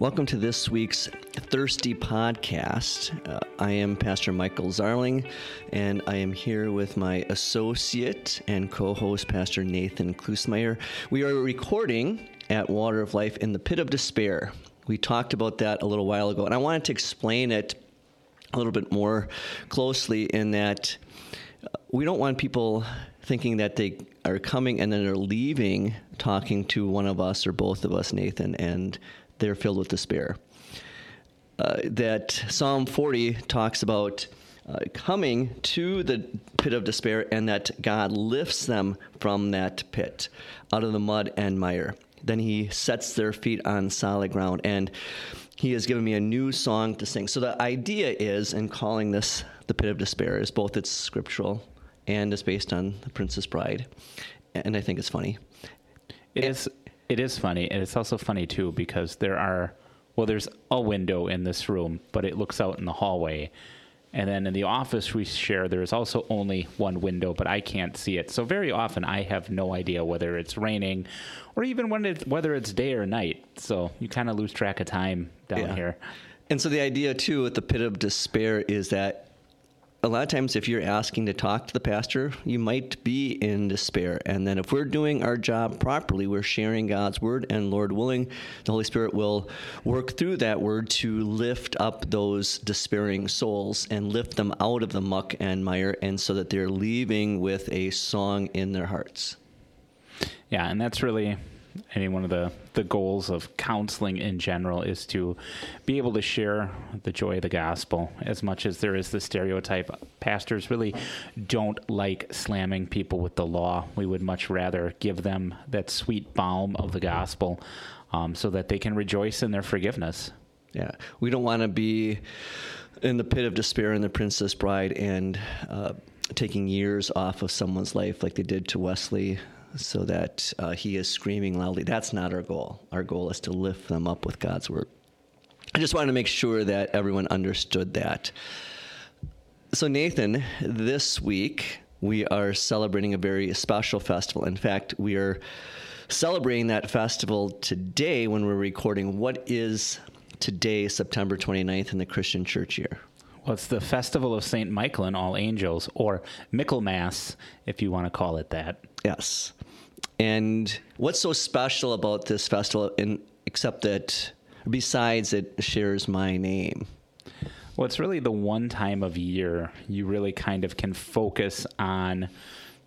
Welcome to this week's Thirsty Podcast. Uh, I am Pastor Michael Zarling, and I am here with my associate and co host, Pastor Nathan Klusmeyer. We are recording at Water of Life in the Pit of Despair. We talked about that a little while ago, and I wanted to explain it a little bit more closely in that uh, we don't want people thinking that they are coming and then they're leaving talking to one of us or both of us, Nathan, and they're filled with despair. Uh, that Psalm 40 talks about uh, coming to the pit of despair and that God lifts them from that pit out of the mud and mire. Then he sets their feet on solid ground and he has given me a new song to sing. So the idea is in calling this the pit of despair is both it's scriptural and is based on the Princess Bride. And I think it's funny. It is it is funny, and it's also funny too because there are well, there's a window in this room, but it looks out in the hallway. And then in the office we share, there's also only one window, but I can't see it. So very often I have no idea whether it's raining or even when it, whether it's day or night. So you kind of lose track of time down yeah. here. And so the idea too with the pit of despair is that a lot of times if you're asking to talk to the pastor you might be in despair. And then if we're doing our job properly we're sharing god's word and lord willing the holy spirit will work through that word to lift up those despairing souls and lift them out of the muck and mire and so that they're leaving with a song in their hearts. Yeah and that's really I mean, one of the, the goals of counseling in general is to be able to share the joy of the gospel as much as there is the stereotype. Pastors really don't like slamming people with the law. We would much rather give them that sweet balm of the gospel um, so that they can rejoice in their forgiveness. Yeah. We don't want to be in the pit of despair in the Princess Bride and uh, taking years off of someone's life like they did to Westley so that uh, he is screaming loudly. That's not our goal. Our goal is to lift them up with God's word. I just wanted to make sure that everyone understood that. So, Nathan, this week we are celebrating a very special festival. In fact, we are celebrating that festival today when we're recording. What is today, September 29th, in the Christian church year? Well, it's the Festival of St. Michael and All Angels, or Michaelmas, if you want to call it that. Yes. And what's so special about this festival, in, except that besides it shares my name? Well, it's really the one time of year you really kind of can focus on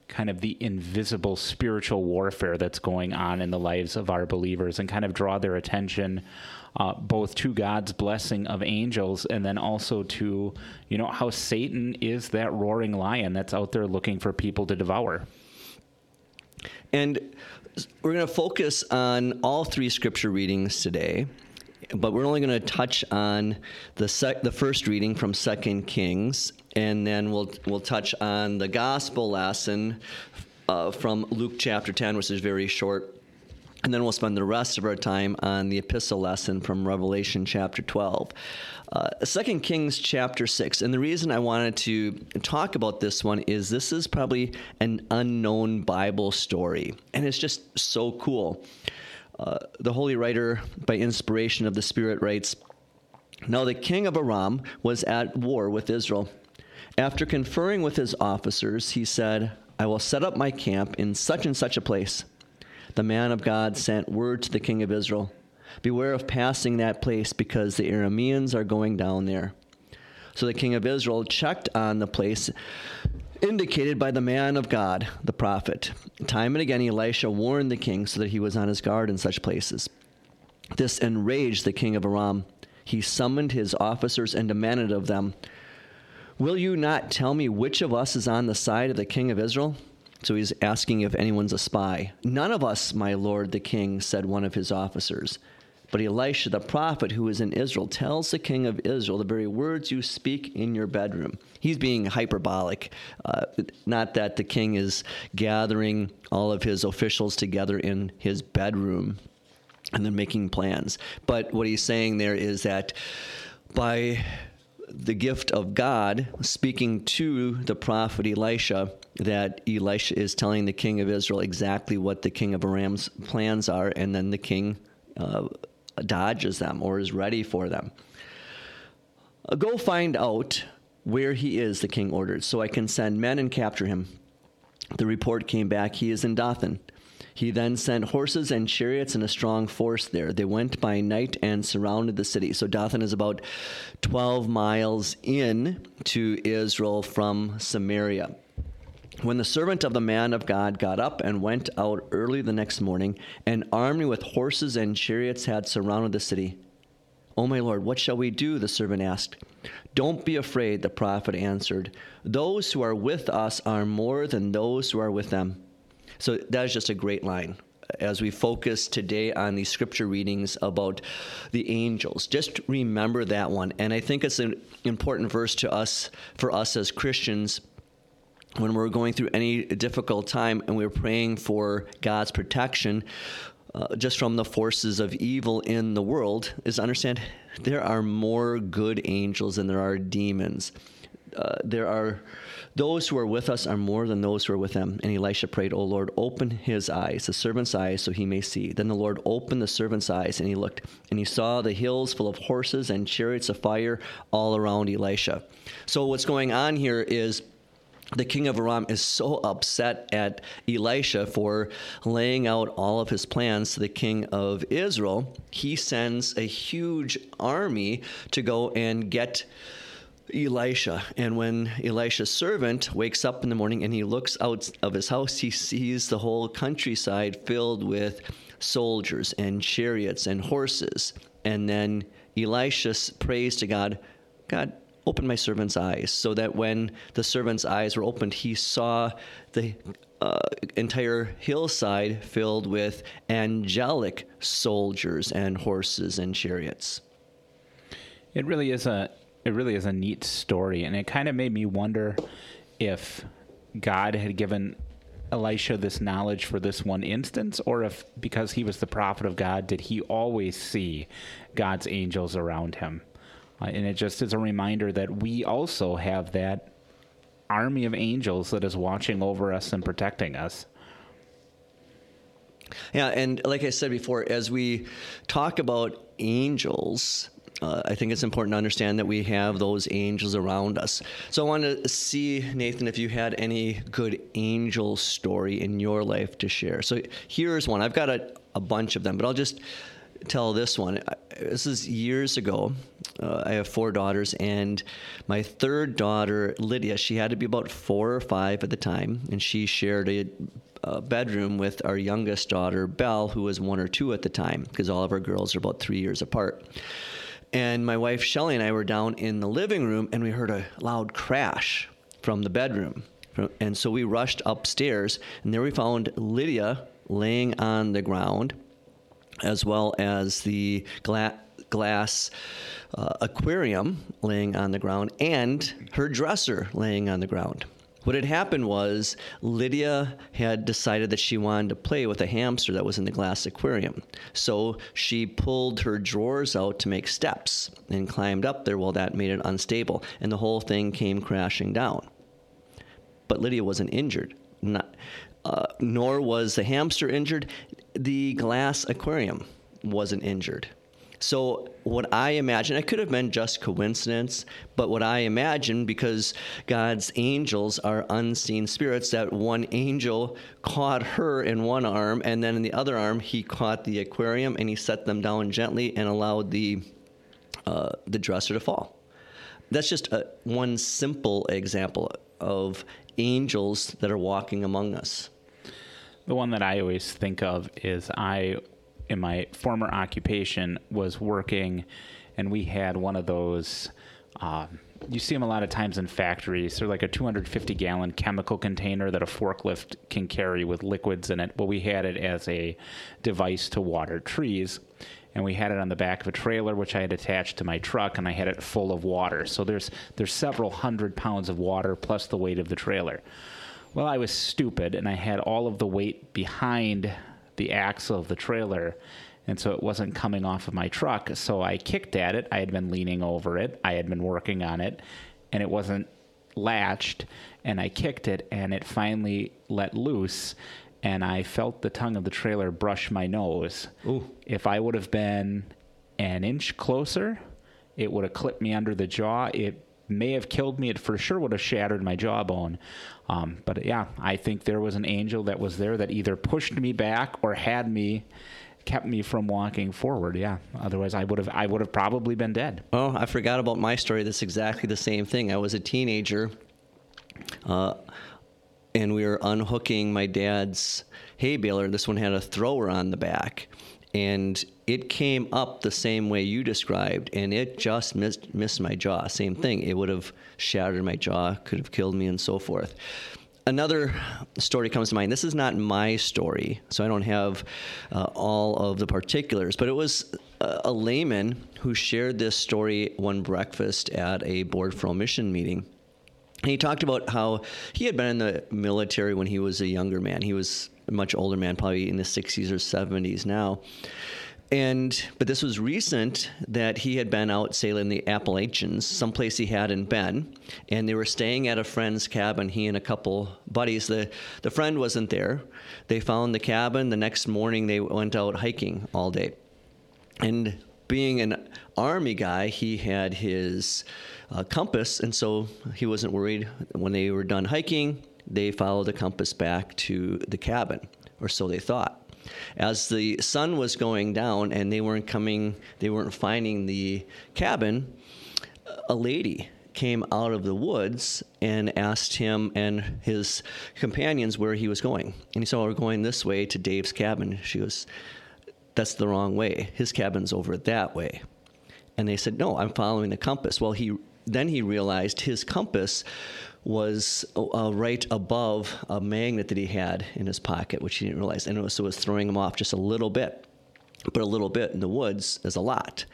kind of the invisible spiritual warfare that's going on in the lives of our believers and kind of draw their attention uh, both to God's blessing of angels and then also to, you know, how Satan is that roaring lion that's out there looking for people to devour. And we're going to focus on all three scripture readings today, but we're only going to touch on the sec- the first reading from Second Kings, and then we'll we'll touch on the gospel lesson uh, from Luke chapter ten, which is very short. And then we'll spend the rest of our time on the epistle lesson from Revelation chapter 12. Uh, Kings chapter 6. And the reason I wanted to talk about this one is this is probably an unknown Bible story. And it's just so cool. Uh, the holy writer, by inspiration of the Spirit, writes Now the king of Aram was at war with Israel. After conferring with his officers, he said, I will set up my camp in such and such a place the man of God sent word to the king of Israel Beware of passing that place because the Arameans are going down there. So the king of Israel checked on the place indicated by the man of God, the prophet. Time and again, Elisha warned the king so that he was on his guard in such places. This enraged the king of Aram. He summoned his officers and demanded of them, Will you not tell me which of us is on the side of the king of Israel? So he's asking if anyone's a spy. None of us, my lord the king, said one of his officers. But Elisha the prophet, who is in Israel, tells the king of Israel the very words you speak in your bedroom. He's being hyperbolic. Uh, not that the king is gathering all of his officials together in his bedroom and then making plans. But what he's saying there is that by the gift of God speaking to the prophet Elisha, that Elisha is telling the king of Israel exactly what the king of Aram's plans are, and then the king uh, dodges them or is ready for them. Uh, Go find out where he is, the king ordered, so I can send men and capture him. The report came back he is in Dothan. He then sent horses and chariots and a strong force there. They went by night and surrounded the city. So Dothan is about 12 miles in to Israel from Samaria. When the servant of the man of God got up and went out early the next morning, an army with horses and chariots had surrounded the city. O my Lord, what shall we do? The servant asked. Don't be afraid, the prophet answered. Those who are with us are more than those who are with them. So that is just a great line. As we focus today on these scripture readings about the angels, just remember that one. And I think it's an important verse to us, for us as Christians, when we're going through any difficult time and we're praying for God's protection uh, just from the forces of evil in the world, is understand there are more good angels than there are demons. Uh, there are those who are with us are more than those who are with them. And Elisha prayed, O Lord, open his eyes, the servant's eyes, so he may see. Then the Lord opened the servant's eyes, and he looked, and he saw the hills full of horses and chariots of fire all around Elisha. So what's going on here is the king of Aram is so upset at Elisha for laying out all of his plans to the king of Israel. He sends a huge army to go and get Elisha. And when Elisha's servant wakes up in the morning and he looks out of his house, he sees the whole countryside filled with soldiers and chariots and horses. And then Elisha prays to God, God, open my servant's eyes, so that when the servant's eyes were opened, he saw the uh, entire hillside filled with angelic soldiers and horses and chariots. It really is a it really is a neat story, and it kind of made me wonder if God had given Elisha this knowledge for this one instance, or if because he was the prophet of God, did he always see God's angels around him? Uh, and it just is a reminder that we also have that army of angels that is watching over us and protecting us. Yeah, and like I said before, as we talk about angels, uh, I think it's important to understand that we have those angels around us. So I want to see, Nathan, if you had any good angel story in your life to share. So here's one. I've got a, a bunch of them, but I'll just tell this one. This is years ago. Uh, I have four daughters, and my third daughter, Lydia, she had to be about four or five at the time, and she shared a, a bedroom with our youngest daughter, Belle, who was one or two at the time, because all of our girls are about three years apart. And my wife, Shelly, and I were down in the living room, and we heard a loud crash from the bedroom. And so we rushed upstairs, and there we found Lydia laying on the ground as well as the gla- glass uh, aquarium laying on the ground and her dresser laying on the ground. What had happened was Lydia had decided that she wanted to play with a hamster that was in the glass aquarium. So she pulled her drawers out to make steps and climbed up there. Well, that made it unstable, and the whole thing came crashing down. But Lydia wasn't injured. Not, uh, nor was the hamster injured. The glass aquarium wasn't injured. So, what I imagine, it could have been just coincidence, but what I imagine, because God's angels are unseen spirits, that one angel caught her in one arm, and then in the other arm, he caught the aquarium and he set them down gently and allowed the, uh, the dresser to fall. That's just a, one simple example of angels that are walking among us. The one that I always think of is I, in my former occupation, was working, and we had one of those. Um, you see them a lot of times in factories. They're like a 250 gallon chemical container that a forklift can carry with liquids in it. Well, we had it as a device to water trees. And we had it on the back of a trailer, which I had attached to my truck, and I had it full of water. So there's there's several hundred pounds of water plus the weight of the trailer. Well, I was stupid, and I had all of the weight behind the axle of the trailer, and so it wasn't coming off of my truck. So I kicked at it. I had been leaning over it. I had been working on it, and it wasn't latched. And I kicked it, and it finally let loose. And I felt the tongue of the trailer brush my nose. Ooh. If I would have been an inch closer, it would have clipped me under the jaw. It may have killed me. It for sure would have shattered my jawbone. Um, but yeah, I think there was an angel that was there that either pushed me back or had me kept me from walking forward. Yeah. Otherwise, I would have I would have probably been dead. Oh, I forgot about my story. That's exactly the same thing. I was a teenager, uh, and we were unhooking my dad's hay baler. This one had a thrower on the back, and it came up the same way you described, and it just missed missed my jaw. Same thing. It would have shattered my jaw, could have killed me, and so forth another story comes to mind. This is not my story, so I don't have uh, all of the particulars, but it was a, a, layman who shared this story one breakfast at a board for mission meeting. And he talked about how he had been in the military when he was a younger man. He was a much older man, probably in the 60s or 70s now. And but this was recent that he had been out sailing the Appalachians, someplace he hadn't been, and they were staying at a friend's cabin. He and a couple buddies. the The friend wasn't there. They found the cabin. The next morning, they went out hiking all day. And being an army guy, he had his uh, compass, and so he wasn't worried. When they were done hiking, they followed the compass back to the cabin, or so they thought. As the sun was going down and they weren't coming, they weren't finding the cabin, a lady came out of the woods and asked him and his companions where he was going. And he said, oh, We're going this way to Dave's cabin. She goes, That's the wrong way. His cabin's over that way. And they said, No, I'm following the compass. Well, he then he realized his compass was uh, right above a magnet that he had in his pocket, which he didn't realize. And it was, so it was throwing him off just a little bit. But a little bit in the woods is a lot.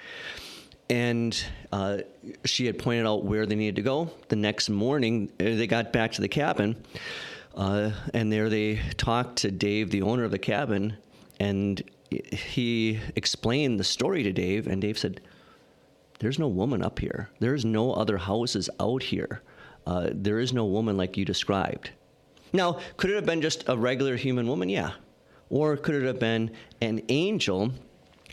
And uh, she had pointed out where they needed to go. The next morning, uh, they got back to the cabin. Uh, and there they talked to Dave, the owner of the cabin, and he explained the story to Dave. And Dave said, There's no woman up here. There's no other houses out here. Uh, there is no woman like you described. Now, could it have been just a regular human woman? Yeah. Or could it have been an angel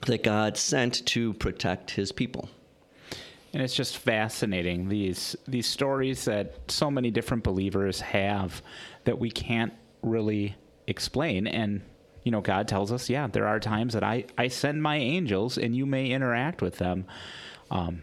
that God sent to protect his people? And it's just fascinating these these stories that so many different believers have that we can't really explain. And you know, God tells us, yeah, there are times that I I send my angels and you may interact with them. Um,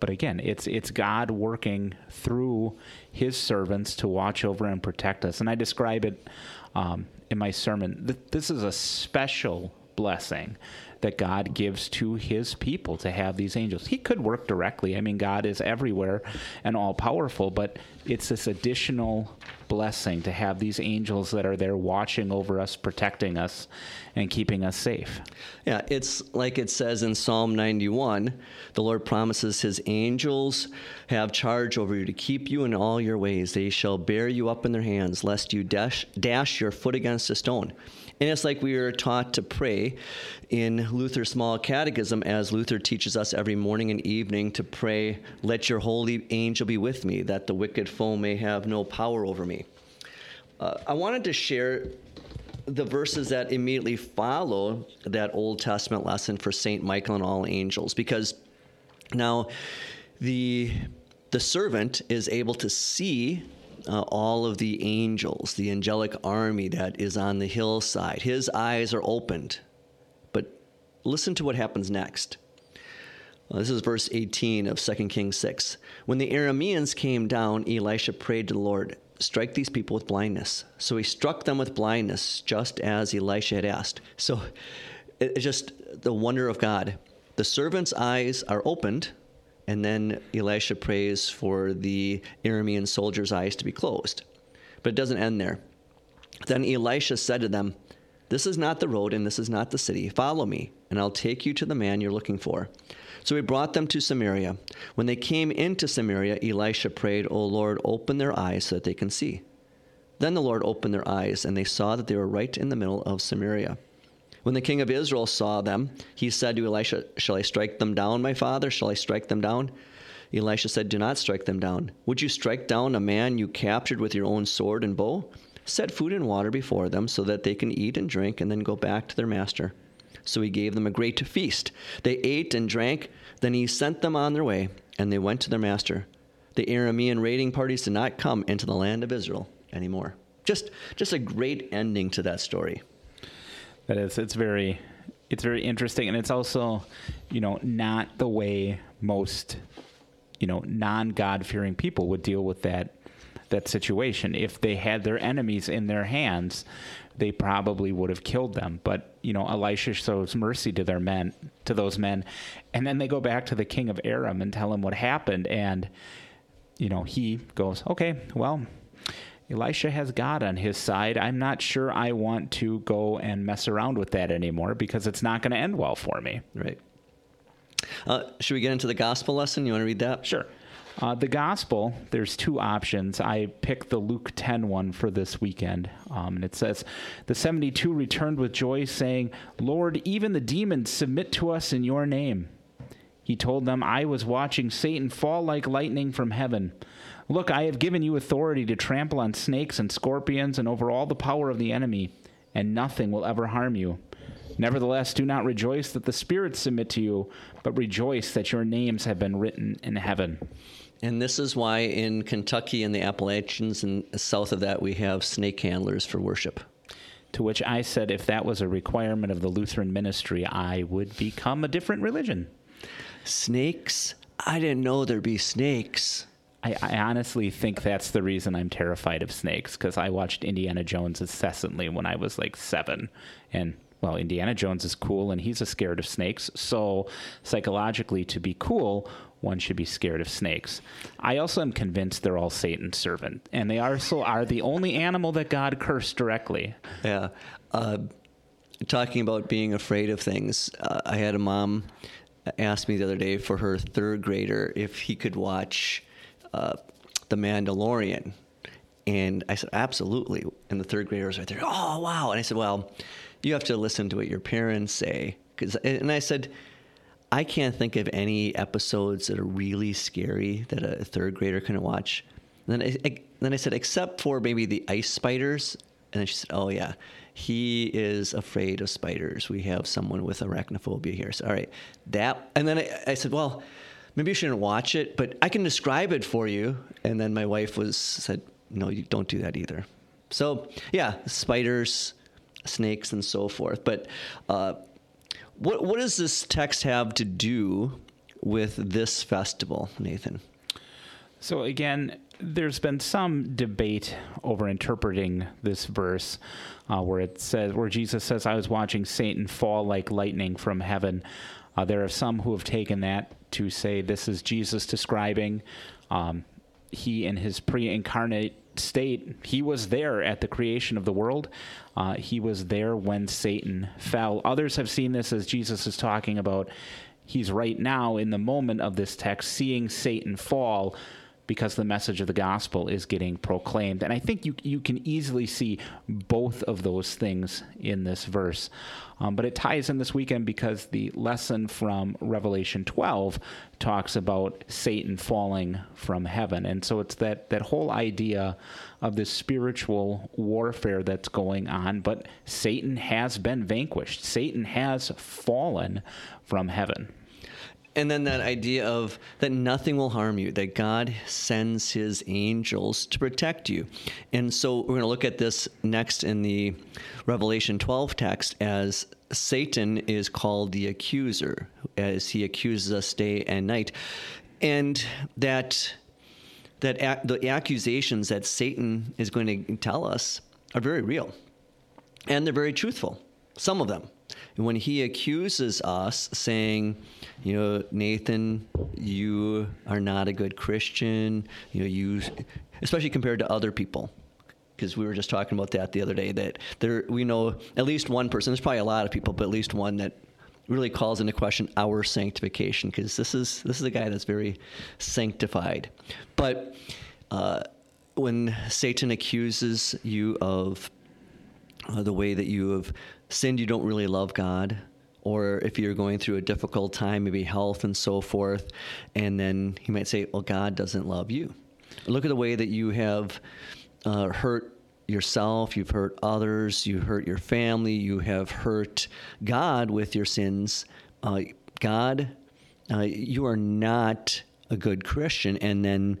but again, it's it's God working through His servants to watch over and protect us. And I describe it um, in my sermon. This is a special blessing that God gives to his people to have these angels. He could work directly. I mean, God is everywhere and all powerful, but it's this additional blessing to have these angels that are there watching over us, protecting us, and keeping us safe. Yeah, it's like it says in Psalm 91 the Lord promises his angels have charge over you to keep you in all your ways. They shall bear you up in their hands, lest you dash, dash your foot against a stone. And it's like we are taught to pray in Luther's Small Catechism, as Luther teaches us every morning and evening to pray, Let your holy angel be with me, that the wicked foe may have no power over me. Uh, I wanted to share the verses that immediately follow that Old Testament lesson for Saint Michael and all angels, because now the the servant is able to see uh, all of the angels, the angelic army that is on the hillside. His eyes are opened. But listen to what happens next. Uh, this is verse 18 of 2 Kings 6. When the Arameans came down, Elisha prayed to the Lord, Strike these people with blindness. So he struck them with blindness, just as Elisha had asked. So it's just the wonder of God. The servant's eyes are opened, and then Elisha prays for the Aramean soldiers' eyes to be closed. But it doesn't end there. Then Elisha said to them, This is not the road and this is not the city. Follow me, and I'll take you to the man you're looking for. So he brought them to Samaria. When they came into Samaria, Elisha prayed, O Lord, open their eyes so that they can see. Then the Lord opened their eyes, and they saw that they were right in the middle of Samaria. When the king of Israel saw them, he said to Elisha, Shall I strike them down, my father? Shall I strike them down? Elisha said, Do not strike them down. Would you strike down a man you captured with your own sword and bow? Set food and water before them so that they can eat and drink and then go back to their master. So he gave them a great feast. They ate and drank. Then he sent them on their way, and they went to their master. The Aramean raiding parties did not come into the land of Israel anymore. Just, just a great ending to that story. That is, it's very, it's very interesting, and it's also, you know, not the way most, you know, non-God fearing people would deal with that that situation. If they had their enemies in their hands, they probably would have killed them. But you know, Elisha shows mercy to their men, to those men, and then they go back to the king of Aram and tell him what happened, and you know, he goes, "Okay, well." Elisha has God on his side. I'm not sure I want to go and mess around with that anymore because it's not going to end well for me. Right. Uh, should we get into the gospel lesson? You want to read that? Sure. Uh, the gospel, there's two options. I picked the Luke 10 one for this weekend. Um, and it says, The 72 returned with joy, saying, Lord, even the demons submit to us in your name. He told them, I was watching Satan fall like lightning from heaven. Look, I have given you authority to trample on snakes and scorpions and over all the power of the enemy, and nothing will ever harm you. Nevertheless, do not rejoice that the spirits submit to you, but rejoice that your names have been written in heaven. And this is why in Kentucky and the Appalachians and south of that, we have snake handlers for worship. To which I said, if that was a requirement of the Lutheran ministry, I would become a different religion. Snakes? I didn't know there'd be snakes. I, I honestly think that's the reason I'm terrified of snakes because I watched Indiana Jones incessantly when I was like seven. And well, Indiana Jones is cool and he's a scared of snakes. So, psychologically, to be cool, one should be scared of snakes. I also am convinced they're all Satan's servant, and they also are the only animal that God cursed directly. Yeah. Uh, talking about being afraid of things, uh, I had a mom ask me the other day for her third grader if he could watch uh, The Mandalorian. And I said, absolutely. And the third grader was right there. Oh, wow. And I said, well, you have to listen to what your parents say. Cause, and I said, I can't think of any episodes that are really scary that a third grader can watch. And then I, I, then I said, except for maybe the ice spiders. And then she said, oh, yeah, he is afraid of spiders. We have someone with arachnophobia here. So, all right, that. And then I, I said, well, maybe you shouldn't watch it, but I can describe it for you. And then my wife was said, no, you don't do that either. So, yeah, spiders, snakes, and so forth. But uh, what what does this text have to do with this festival, Nathan? So again, there's been some debate over interpreting this verse, uh, where it says, where Jesus says, "I was watching Satan fall like lightning from heaven." Uh, there are some who have taken that to say this is Jesus describing um, he in his pre-incarnate state, he was there at the creation of the world. Uh, he was there when Satan fell. Others have seen this as Jesus is talking about. He's right now in the moment of this text seeing Satan fall because the message of the gospel is getting proclaimed. And I think you, you can easily see both of those things in this verse. Um, but it ties in this weekend because the lesson from Revelation 12 talks about Satan falling from heaven. And so it's that, that whole idea of this spiritual warfare that's going on. But Satan has been vanquished, Satan has fallen from heaven and then that idea of that nothing will harm you, that God sends his angels to protect you. And so we're going to look at this next in the Revelation 12 text as Satan is called the accuser, as he accuses us day and night. And that that the accusations that Satan is going to tell us are very real. And they're very truthful. Some of them. When he accuses us, saying, you know, Nathan, you are not a good Christian, you know, you, especially compared to other people, because we were just talking about that the other day, that there, we know at least one person, there's probably a lot of people, but at least one that really calls into question our sanctification, because this is, this is a guy that's very sanctified. But, uh, when Satan accuses you of uh, the way that you have sinned, you don't really love God, or if you're going through a difficult time, maybe health and so forth, and then he might say, Well, God doesn't love you. Look at the way that you have uh, hurt yourself, you've hurt others, you hurt your family, you have hurt God with your sins, uh, God, uh, you are not a good Christian. And then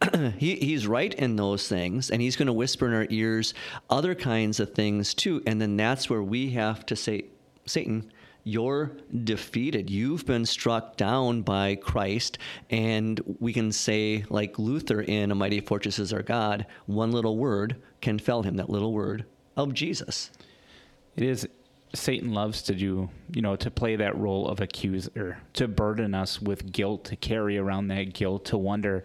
he, he's right in those things, and he's going to whisper in our ears other kinds of things too. And then that's where we have to say, Satan, you're defeated. You've been struck down by Christ. And we can say, like Luther in A Mighty Fortress is Our God, one little word can fell him, that little word of Jesus. It is. Satan loves to do, you know, to play that role of accuser, to burden us with guilt, to carry around that guilt, to wonder,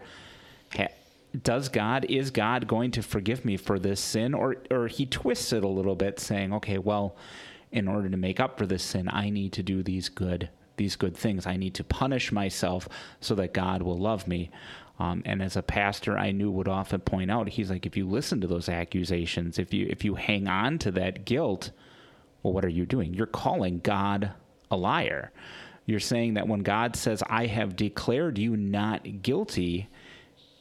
does God, is God going to forgive me for this sin? Or, or he twists it a little bit, saying, okay, well, in order to make up for this sin, I need to do these good these good things. I need to punish myself so that God will love me. Um, and as a pastor, I knew would often point out, he's like, if you listen to those accusations, if you if you hang on to that guilt, well, what are you doing? You're calling God a liar. You're saying that when God says, I have declared you not guilty,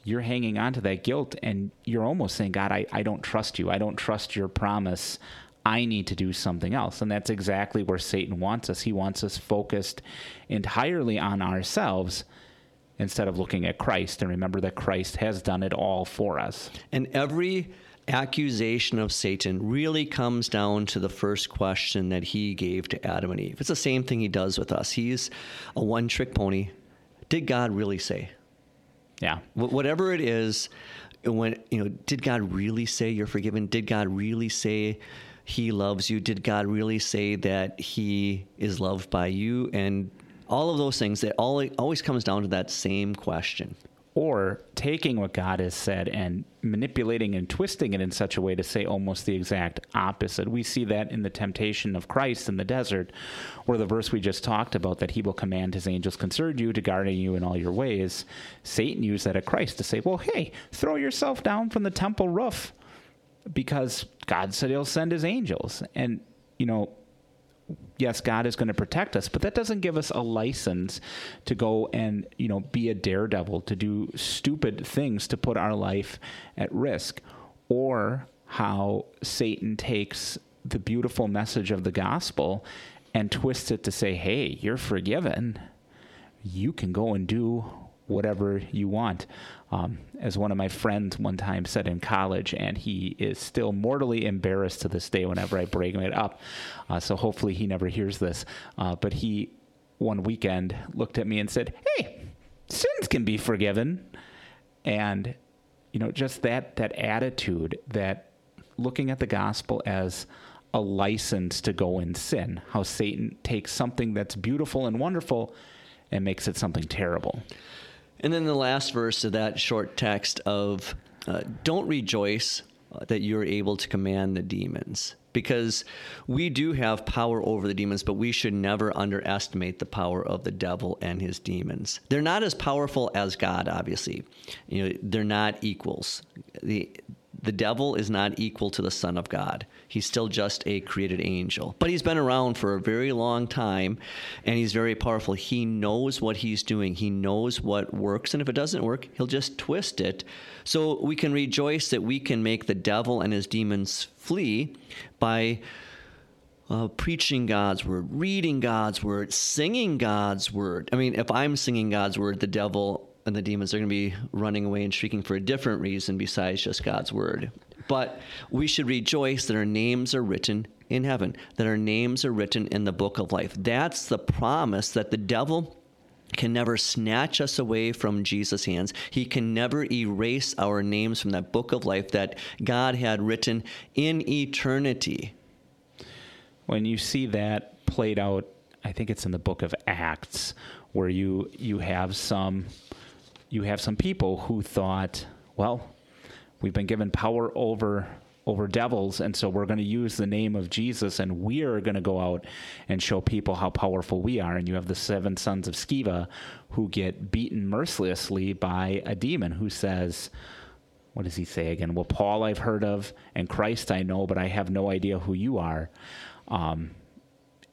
you're hanging on to that guilt and you're almost saying, God, I, I don't trust you. I don't trust your promise. I need to do something else. And that's exactly where Satan wants us. He wants us focused entirely on ourselves instead of looking at Christ and remember that Christ has done it all for us. And every accusation of Satan really comes down to the first question that he gave to Adam and Eve. It's the same thing he does with us. He's a one trick pony. Did God really say? Yeah. whatever it is, when, you know, did God really say you're forgiven? Did God really say he loves you? Did God really say that he is loved by you? And all of those things, that all always comes down to that same question. Or taking what God has said and manipulating and twisting it in such a way to say almost the exact opposite. We see that in the temptation of Christ in the desert, where the verse we just talked about, that he will command his angels concern you to guard you in all your ways. Satan used that at Christ to say, well, hey, throw yourself down from the temple roof because God said he'll send his angels. And, you know, yes, God is going to protect us, but that doesn't give us a license to go and, you know, be a daredevil, to do stupid things to put our life at risk. Or how Satan takes the beautiful message of the gospel and twists it to say, hey, you're forgiven. You can go and do whatever you want. Um, as one of my friends one time said in college, and he is still mortally embarrassed to this day whenever I bring it up. Uh, so hopefully he never hears this. Uh, but he, one weekend, looked at me and said, Hey, sins can be forgiven. And, you know, just that, that attitude that looking at the gospel as a license to go and sin, how Satan takes something that's beautiful and wonderful and makes it something terrible. And then the last verse of that short text of uh, don't rejoice uh, that you're able to command the demons because we do have power over the demons, but we should never underestimate the power of the devil and his demons. They're not as powerful as God, obviously. You know, they're not equals. The the devil is not equal to the Son of God. He's still just a created angel. But he's been around for a very long time and he's very powerful. He knows what he's doing, he knows what works. And if it doesn't work, he'll just twist it. So we can rejoice that we can make the devil and his demons flee by. Uh, preaching God's word, reading God's word, singing God's word. I mean, if I'm singing God's word, the devil and the demons are going to be running away and shrieking for a different reason besides just God's word. But we should rejoice that our names are written in heaven, that our names are written in the book of life. That's the promise that the devil can never snatch us away from Jesus' hands. He can never erase our names from that book of life that God had written in eternity. When you see that played out, I think it's in the book of Acts, where you you have some you have some people who thought, well, we've been given power over over devils and so we're going to use the name of Jesus and we're going to go out and show people how powerful we are. And you have the seven sons of Sceva who get beaten mercilessly by a demon who says what does he say again? Well Paul I've heard of and Christ I know but I have no idea who you are. Um,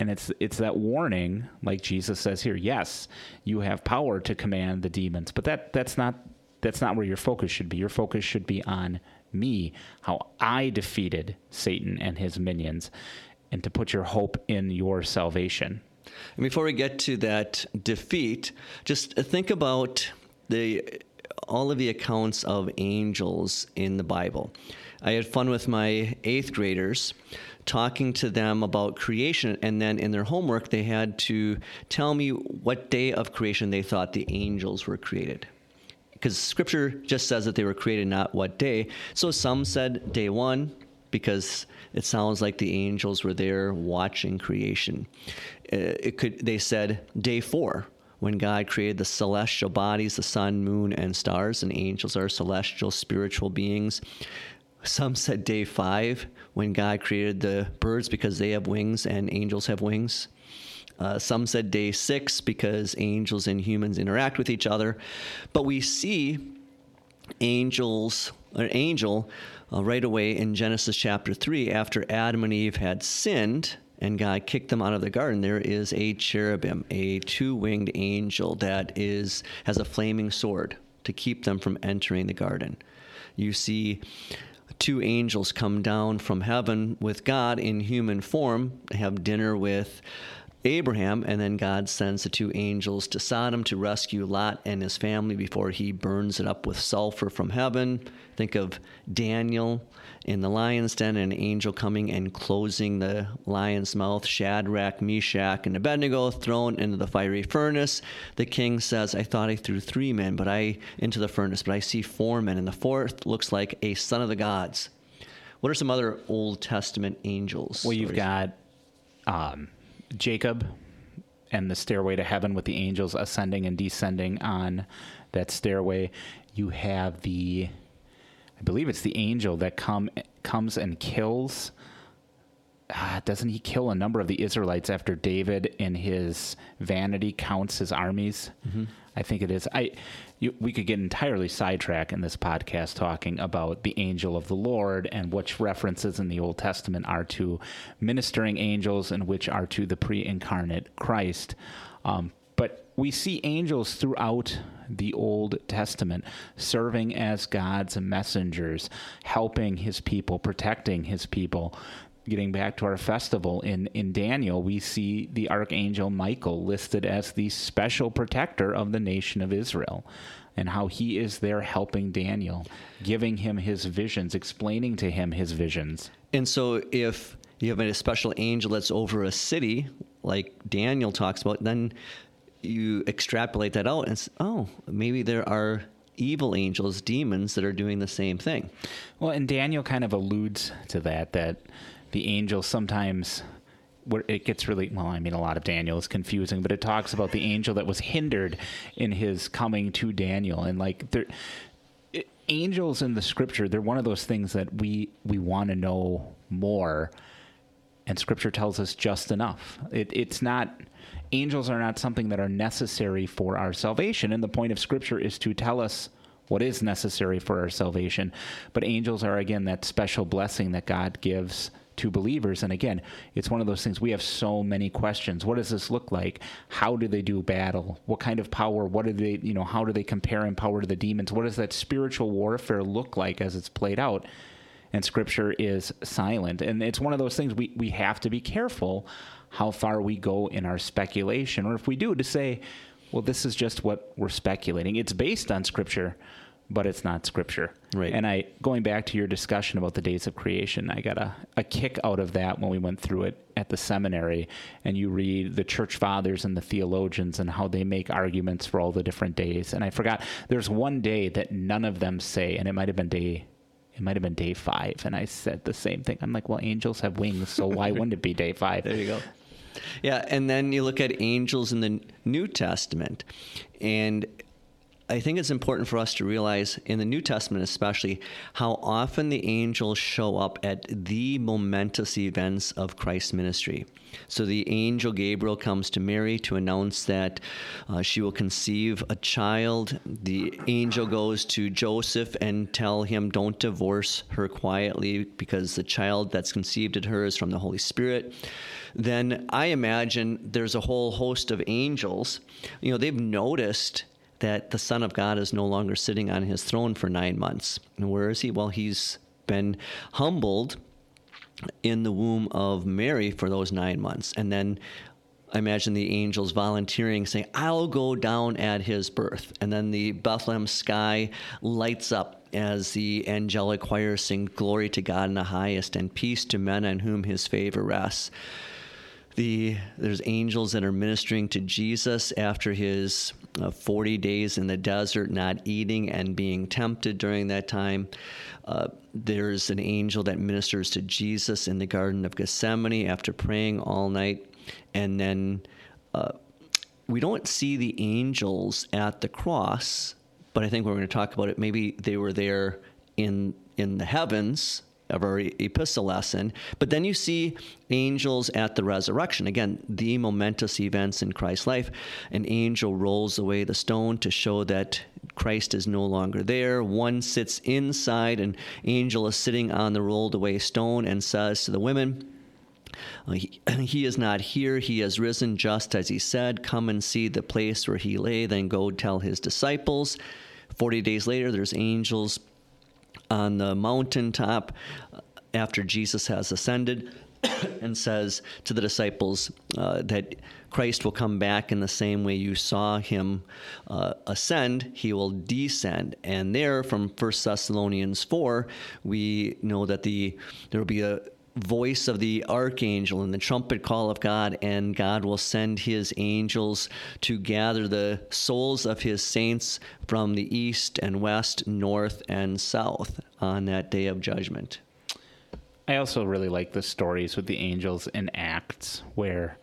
and it's it's that warning like jesus says here yes you have power to command the demons but that that's not that's not where your focus should be your focus should be on me, how I defeated Satan and his minions, and to put your hope in your salvation. And before we get to that defeat, just think about the all of the accounts of angels in the Bible. I had fun with my eighth graders talking to them about creation, and then in their homework, they had to tell me what day of creation they thought the angels were created. Because scripture just says that they were created, not what day. So some said day one, because it sounds like the angels were there watching creation. Uh, it could they said day 4 when God created the celestial bodies, the sun, moon, and stars, and angels are celestial spiritual beings. Some said day five when God created the birds because they have wings and angels have wings. Uh, some said day six because angels and humans interact with each other. But we see angels, an angel, uh, right away in Genesis chapter 3 after Adam and Eve had sinned and God kicked them out of the garden, there is a cherubim, a two-winged angel that is has a flaming sword to keep them from entering the garden. You see two angels come down from heaven with God in human form, have dinner with Abraham, and then God sends the two angels to Sodom to rescue Lot and his family before he burns it up with sulfur from heaven. Think of Daniel in the lion's den, an angel coming and closing the lion's mouth. Shadrach, Meshach, and Abednego thrown into the fiery furnace. The king says, I thought I threw three men but I into the furnace, but I see four men, and the fourth looks like a son of the gods. What are some other Old Testament angels? Well, you've got um, Jacob and the stairway to heaven with the angels ascending and descending on that stairway. You have the, I believe it's the angel that come comes and kills. Uh, doesn't he kill a number of the Israelites after David in his vanity counts his armies? Mm-hmm. I think it is. I you, we could get entirely sidetracked in this podcast talking about the angel of the Lord and which references in the Old Testament are to ministering angels and which are to the pre-incarnate Christ. Um, we see angels throughout the Old Testament serving as God's messengers, helping his people, protecting his people getting back to our festival in, in Daniel, we see the archangel Michael listed as the special protector of the nation of Israel and how he is there helping Daniel, giving him his visions, explaining to him his visions. And so if you have a special angel that's over a city, like Daniel talks about, then you extrapolate that out and oh, maybe there are evil angels, demons that are doing the same thing. Well, and Daniel kind of alludes to that that the angels sometimes where it gets really well i mean a lot of daniel is confusing but it talks about the angel that was hindered in his coming to daniel. And like there angels in the scripture they're one of those things that we we want to know more. And scripture tells us just enough. It, it's not angels are not something that are necessary for our salvation and the point of scripture is to tell us what is necessary for our salvation but angels are again that special blessing that god gives to believers. And again, it's one of those things we have so many questions. What does this look like? How do they do battle? What kind of power? What do they, you know, how do they compare in power to the demons? What does that spiritual warfare look like as it's played out? And scripture is silent. And it's one of those things we, we have to be careful how far we go in our speculation, or if we do, to say, well, this is just what we're speculating. It's based on scripture, but it's not scripture. Right. And I going back to your discussion about the days of creation, I got a, a kick out of that when we went through it at the seminary and you read the church fathers and the theologians and how they make arguments for all the different days. And I forgot there's one day that none of them say, and it might have been day it might have been day five, and I said the same thing. I'm like, well, angels have wings, so why wouldn't it be day five? There you go. Yeah, and then you look at angels in the New Testament, and I think it's important for us to realize in the New Testament, especially, how often the angels show up at the momentous events of Christ's ministry. So the angel Gabriel comes to Mary to announce that uh, she will conceive a child. The angel goes to Joseph and tell him, "Don't divorce her quietly, because the child that's conceived in her is from the Holy Spirit." Then I imagine there's a whole host of angels. You know, they've noticed that the Son of God is no longer sitting on his throne for nine months. And where is he? Well, he's been humbled in the womb of Mary for those nine months. And then I imagine the angels volunteering, saying, I'll go down at his birth. And then the Bethlehem sky lights up as the angelic choir sing, Glory to God in the highest, and peace to men on whom his favor rests. The, there's angels that are ministering to Jesus after his uh, 40 days in the desert, not eating and being tempted during that time. Uh, there's an angel that ministers to Jesus in the Garden of Gethsemane after praying all night. And then uh, we don't see the angels at the cross, but I think we're going to talk about it. Maybe they were there in in the heavens of our epistle lesson. But then you see angels at the resurrection. Again, the momentous events in Christ's life. An angel rolls away the stone to show that Christ is no longer there. One sits inside, an angel is sitting on the rolled away stone and says to the women, uh, he, he, is not here. He has risen just as he said. Come and see the place where he lay, then go tell his disciples. Forty days later, there's angels on the mountaintop uh, after Jesus has ascended and says to the disciples uh, that Christ will come back in the same way you saw him uh, ascend, he will descend. And there, from 1 Thessalonians 4, we know that the there will be a voice of the archangel and the trumpet call of God, and God will send his angels to gather the souls of his saints from the east and west, north and south on that day of judgment. I also really like the stories with the angels in Acts where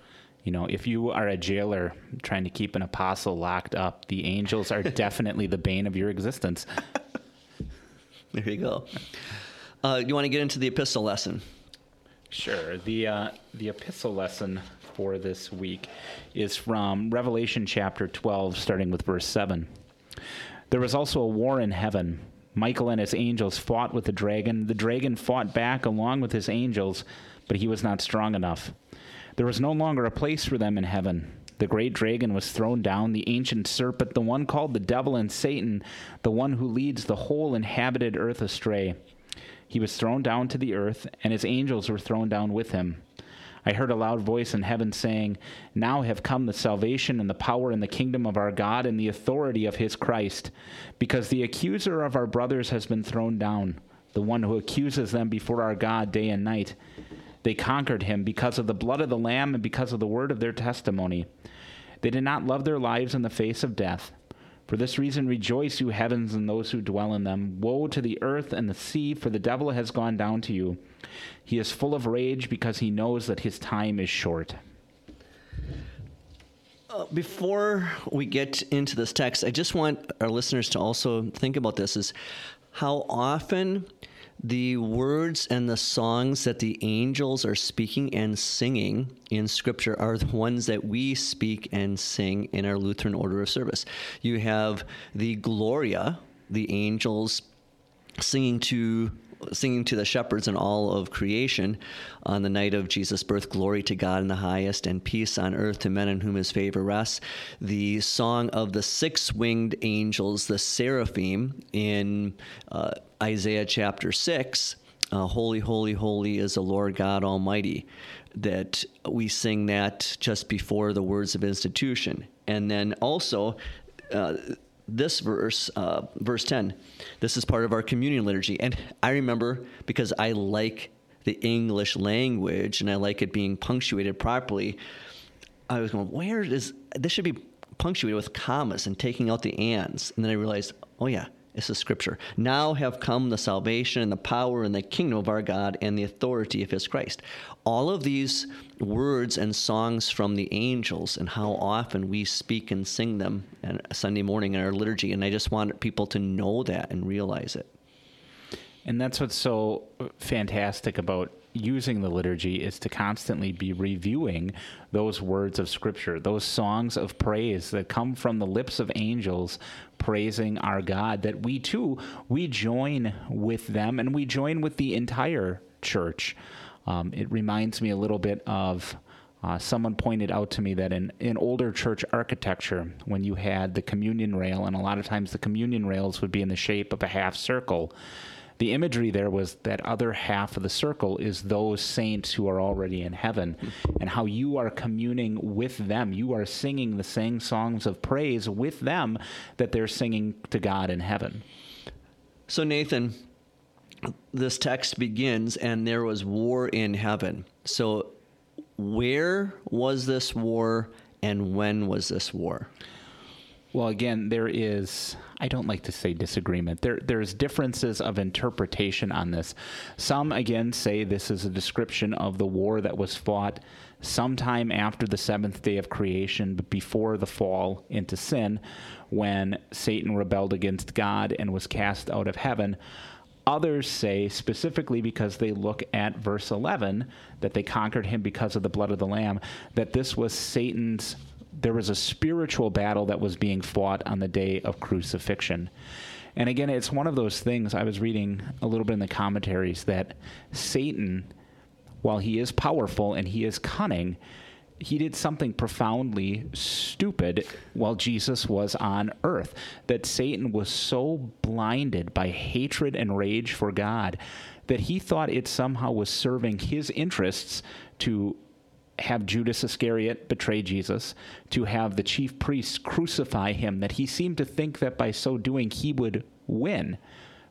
you know, if you are a jailer trying to keep an apostle locked up, the angels are definitely the bane of your existence. there you go. Uh, you want to get into the epistle lesson? Sure. The uh, the epistle lesson for this week is from Revelation chapter 12, starting with verse 7. There was also a war in heaven. Michael and his angels fought with the dragon. The dragon fought back along with his angels, but he was not strong enough. There was no longer a place for them in heaven. The great dragon was thrown down, the ancient serpent, the one called the devil and Satan, the one who leads the whole inhabited earth astray. He was thrown down to the earth, and his angels were thrown down with him. I heard a loud voice in heaven saying, Now have come the salvation and the power and the kingdom of our God and the authority of his Christ, because the accuser of our brothers has been thrown down, the one who accuses them before our God day and night. They conquered him because of the blood of the Lamb and because of the word of their testimony. They did not love their lives in the face of death. For this reason, rejoice, you heavens, and those who dwell in them. Woe to the earth and the sea, for the devil has gone down to you. He is full of rage because he knows that his time is short. Uh, before we get into this text, I just want our listeners to also think about this: is how often the words and the songs that the angels are speaking and singing in Scripture are the ones that we speak and sing in our Lutheran order of service. You have the Gloria, the angels singing to singing to the shepherds and all of creation on the night of Jesus' birth, glory to God in the highest, and peace on earth to men in whom his favor rests. The song of the six winged angels, the seraphim, in uh, Isaiah chapter 6. Uh, holy, holy, holy is the Lord God Almighty. That we sing that just before the words of institution. And then also, uh, this verse, uh, verse 10, this is part of our communion liturgy. And I remember because I like the English language and I like it being punctuated properly, I was going, where does this should be punctuated with commas and taking out the ands. And then I realized, oh, yeah, it's the scripture. Now have come the salvation and the power and the kingdom of our God and the authority of his Christ. All of these words and songs from the angels and how often we speak and sing them on Sunday morning in our liturgy. And I just want people to know that and realize it. And that's what's so uh, fantastic about using the liturgy is to constantly be reviewing those words of scripture, those songs of praise that come from the lips of angels praising our God that we too we join with them and we join with the entire church. Um, it reminds me a little bit of Uh, someone pointed out to me that in, in older church architecture, when you had the communion rail, and a lot of times the communion rails would be in the shape of a half circle, the imagery there was that other half of the circle is those saints who are already in heaven and how you are communing with them. You are singing the same songs of praise with them that they're singing to God in heaven. So, Nathan, this text begins, and there was war in heaven. So, where was this war, and when was this war? Well, again, there is, I don't like to say disagreement. There, there's differences of interpretation on this. Some, again, say this is a description of the war that was fought sometime after the seventh day of creation, but before the fall into sin, when Satan rebelled against God and was cast out of heaven. Others say, specifically because they look at verse 11, that they conquered him because of the blood of the Lamb, that this was Satan's there was a spiritual battle that was being fought on the day of crucifixion. And again, it's one of those things I was reading a little bit in the commentaries that Satan, while he is powerful and he is cunning, he did something profoundly stupid while Jesus was on earth. That Satan was so blinded by hatred and rage for God that he thought it somehow was serving his interests to have Judas Iscariot betray Jesus, to have the chief priests crucify him, that he seemed to think that by so doing he would win.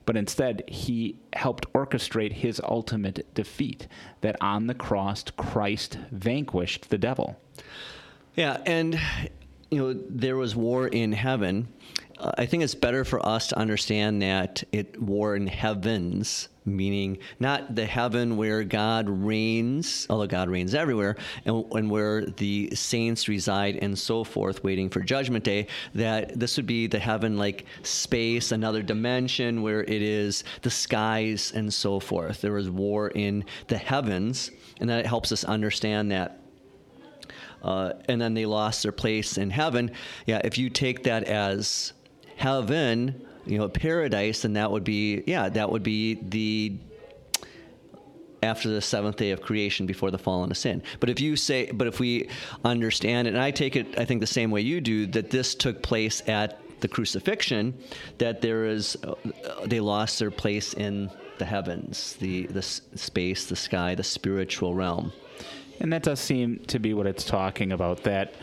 But instead, he helped orchestrate his ultimate defeat that on the cross, Christ vanquished the devil. Yeah, and you know there was war in heaven. I think it's better for us to understand that it war in heavens meaning not the heaven where God reigns, although God reigns everywhere, and, and, where the saints reside and so forth, waiting for Judgment Day, that this would be the heaven like space, another dimension where it is the skies and so forth. There is war in the heavens, and that helps us understand that. Uh, and then they lost their place in heaven. Yeah, if you take that as heaven, you know paradise and that would be yeah that would be the after the seventh day of creation before the fall into sin. But if you say, but if we understand it, and I take it, I think the same way you do, that this took place at the crucifixion, that there is, uh, they lost their place in the heavens, the the space, the sky, the spiritual realm. And that does seem to be what it's talking about. That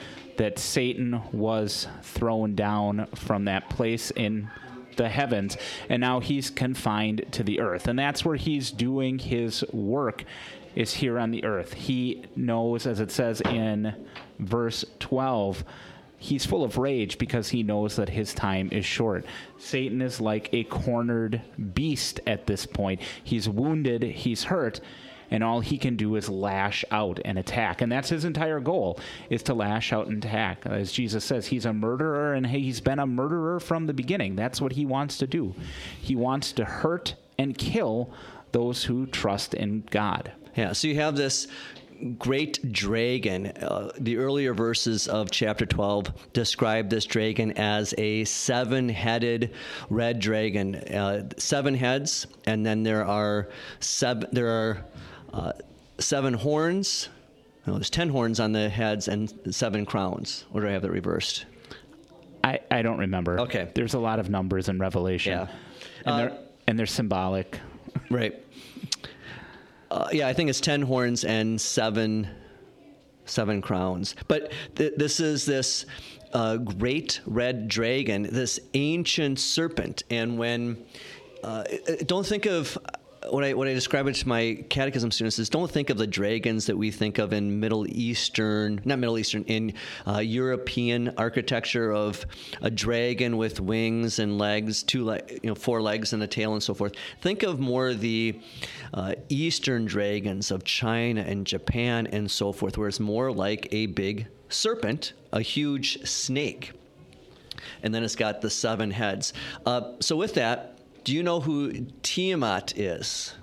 that Satan was thrown down from that place in the heavens, and now he's confined to the earth. And that's where he's doing his work is here on the earth. He knows, as it says in verse 12, he's full of rage because he knows that his time is short. Satan is like a cornered beast at this point. He's wounded, he's hurt, and all he can do is lash out and attack. And that's his entire goal is to lash out and attack. As Jesus says, he's a murderer and he's been a murderer from the beginning. That's what he wants to do. He wants to hurt and kill those who trust in God. Yeah, so you have this great dragon. Uh, the earlier verses of chapter 12 describe this dragon as a seven headed red dragon. Uh, seven heads, and then there are seven, there are uh, seven horns. No, there's ten horns on the heads and seven crowns. Or do I have that reversed? I, I don't remember. Okay. There's a lot of numbers in Revelation. Yeah. And, uh, they're, and they're symbolic. Right. Uh, yeah, I think it's ten horns and seven seven crowns. But th- this is this uh, great red dragon, this ancient serpent, and when uh, don't think of what I what I describe it to my catechism students is don't think of the dragons that we think of in Middle Eastern, not Middle Eastern, in uh, European architecture of a dragon with wings and legs, two le- you know four legs and a tail and so forth. Think of more the uh, Eastern dragons of China and Japan and so forth, where it's more like a big serpent, a huge snake, and then it's got the seven heads. Uh, so with that do you know who Tiamat is?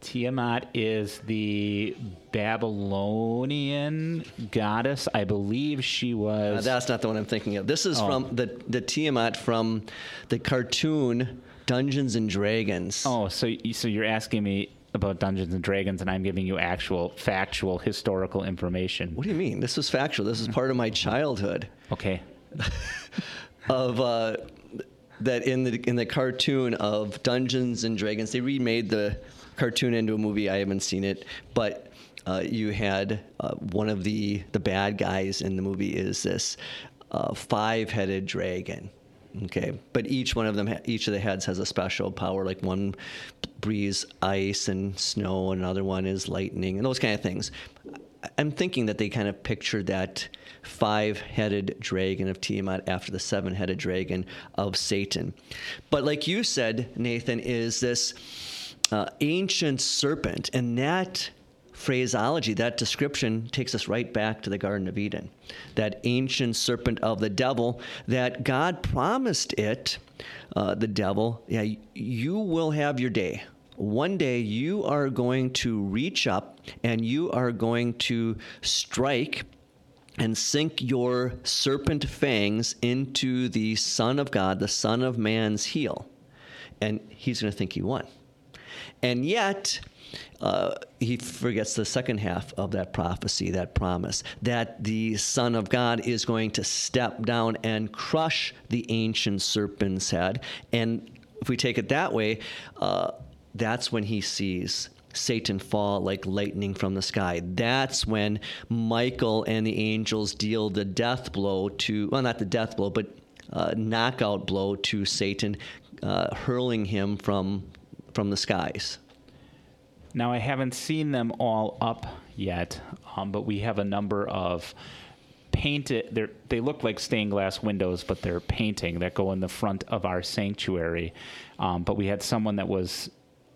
Tiamat is the Babylonian goddess. I believe she was. That's not the one I'm thinking of. This is oh. from the the Tiamat from the cartoon Dungeons and Dragons. Oh, so so you're asking me about Dungeons and Dragons, and I'm giving you actual factual historical information. What do you mean? This was factual. This is part of my childhood. Okay. of uh, that in the in the cartoon of Dungeons and Dragons, they remade the cartoon into a movie. I haven't seen it, but uh, you had uh, one of the the bad guys in the movie is this uh, five-headed dragon. Okay, but each one of them, each of the heads has a special power. Like one breathes ice and snow, another one is lightning, and those kind of things. I'm thinking that they kind of pictured that five-headed dragon of Tiamat after the seven-headed dragon of Satan. But like you said, Nathan, is this uh, ancient serpent, and that phraseology, that description takes us right back to the Garden of Eden. That ancient serpent of the devil, that God promised it, uh, the devil, yeah, you will have your day. One day you are going to reach up and you are going to strike and sink your serpent fangs into the Son of God, the Son of Man's heel. And he's going to think he won. And yet, uh, he forgets the second half of that prophecy, that promise, that the Son of God is going to step down and crush the ancient serpent's head. And if we take it that way, uh, that's when he sees Satan fall like lightning from the sky. That's when Michael and the angels deal the death blow to, well, not the death blow, but uh, knockout blow to Satan, uh, hurling him from from the skies. Now, I haven't seen them all up yet, um, but we have a number of painted. They they look like stained glass windows, but they're painting that go in the front of our sanctuary. Um, but we had someone that was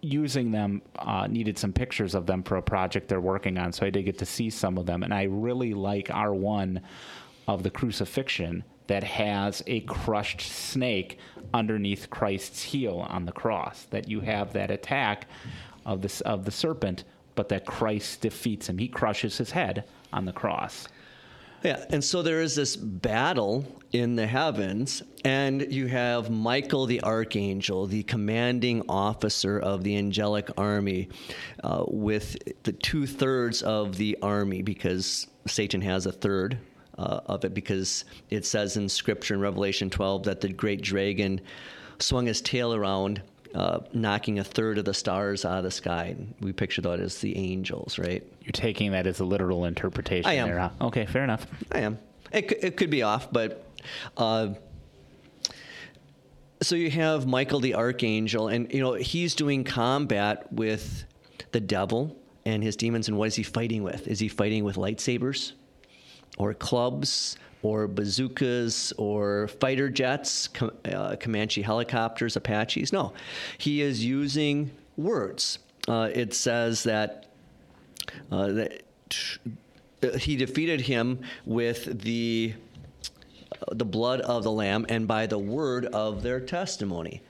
using them uh, needed some pictures of them for a project they're working on, so I did get to see some of them, and I really like our one of the crucifixion that has a crushed snake underneath Christ's heel on the cross. That you have that attack of the of the serpent, but that Christ defeats him. He crushes his head on the cross. Yeah, and so there is this battle in the heavens, and you have Michael the archangel, the commanding officer of the angelic army, uh, with the two thirds of the army, because Satan has a third uh, of it, because it says in Scripture in Revelation 12 that the great dragon swung his tail around uh, knocking a third of the stars out of the sky. We picture that as the angels, right? You're taking that as a literal interpretation. I am. There, huh? Okay, fair enough. I am. It, it could be off, but. Uh, so you have Michael the archangel, and you know he's doing combat with the devil and his demons. And what is he fighting with? Is he fighting with lightsabers, or clubs, or bazookas or fighter jets, uh, Comanche helicopters, Apaches. No, he is using words. Uh, it says that, uh, that he defeated him with the uh, the blood of the lamb and by the word of their testimony.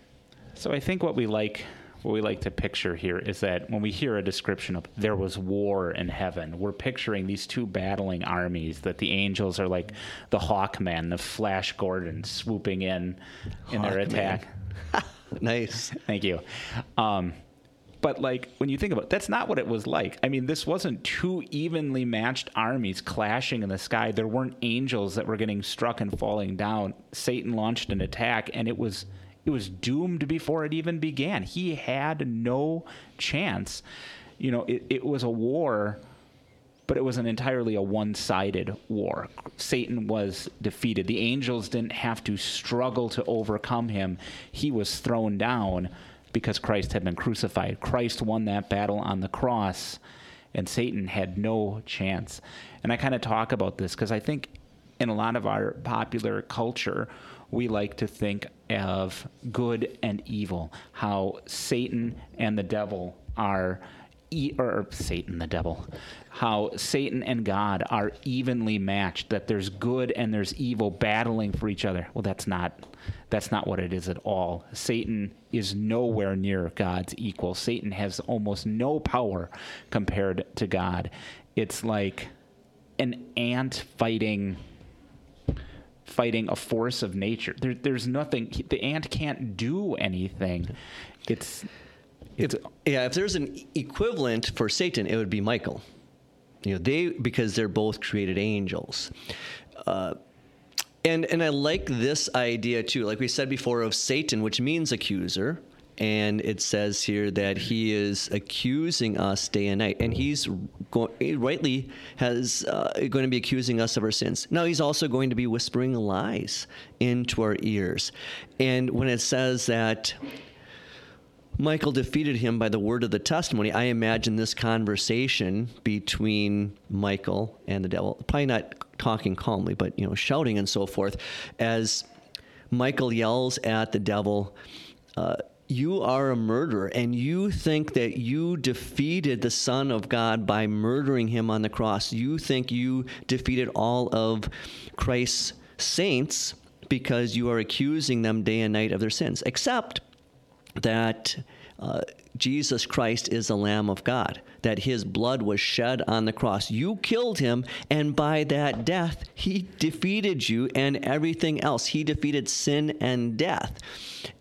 So I think what we like what we like to picture here is that when we hear a description of there was war in heaven, we're picturing these two battling armies that the angels are like the Hawkman, the Flash Gordon swooping in in their attack. nice. Thank you. Um, but like when you think about it, that's not what it was like. I mean, this wasn't two evenly matched armies clashing in the sky. There weren't angels that were getting struck and falling down. Satan launched an attack and it was it was doomed before it even began. He had no chance. You know, it, it was a war, but it was an entirely a one sided war. Satan was defeated. The angels didn't have to struggle to overcome him, he was thrown down because Christ had been crucified. Christ won that battle on the cross, and Satan had no chance. And I kind of talk about this because I think in a lot of our popular culture, we like to think of good and evil, how Satan and the devil are e- or Satan the devil, how Satan and God are evenly matched, that there's good and there's evil battling for each other. Well, that's not that's not what it is at all. Satan is nowhere near God's equal. Satan has almost no power compared to God. It's like an ant fighting fighting a force of nature. There, there's nothing. The ant can't do anything. It's if, yeah, if there's an equivalent for Satan, it would be Michael. You know, they because they're both created angels. Uh, and and I like this idea too. Like we said before, of Satan, which means accuser. And it says here that he is accusing us day and night, and he's go- he rightly has uh, going to be accusing us of our sins. Now he's also going to be whispering lies into our ears, and when it says that Michael defeated him by the word of the testimony. I imagine this conversation between Michael and the devil, probably not talking calmly, but you know, shouting and so forth, as Michael yells at the devil, uh, "You are a murderer, and you think that you defeated the Son of God by murdering him on the cross. You think you defeated all of Christ's saints." Because you are accusing them day and night of their sins, except that uh, Jesus Christ is the Lamb of God, that his blood was shed on the cross. You killed him, and by that death, he defeated you and everything else. He defeated sin and death.